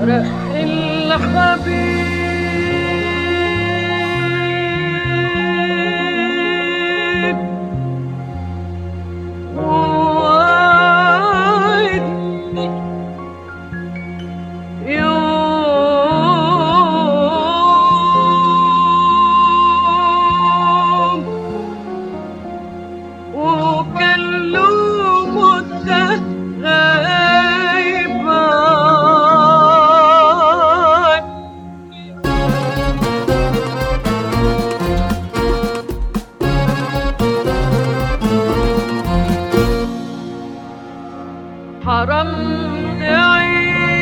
الحبيب حرمت عيني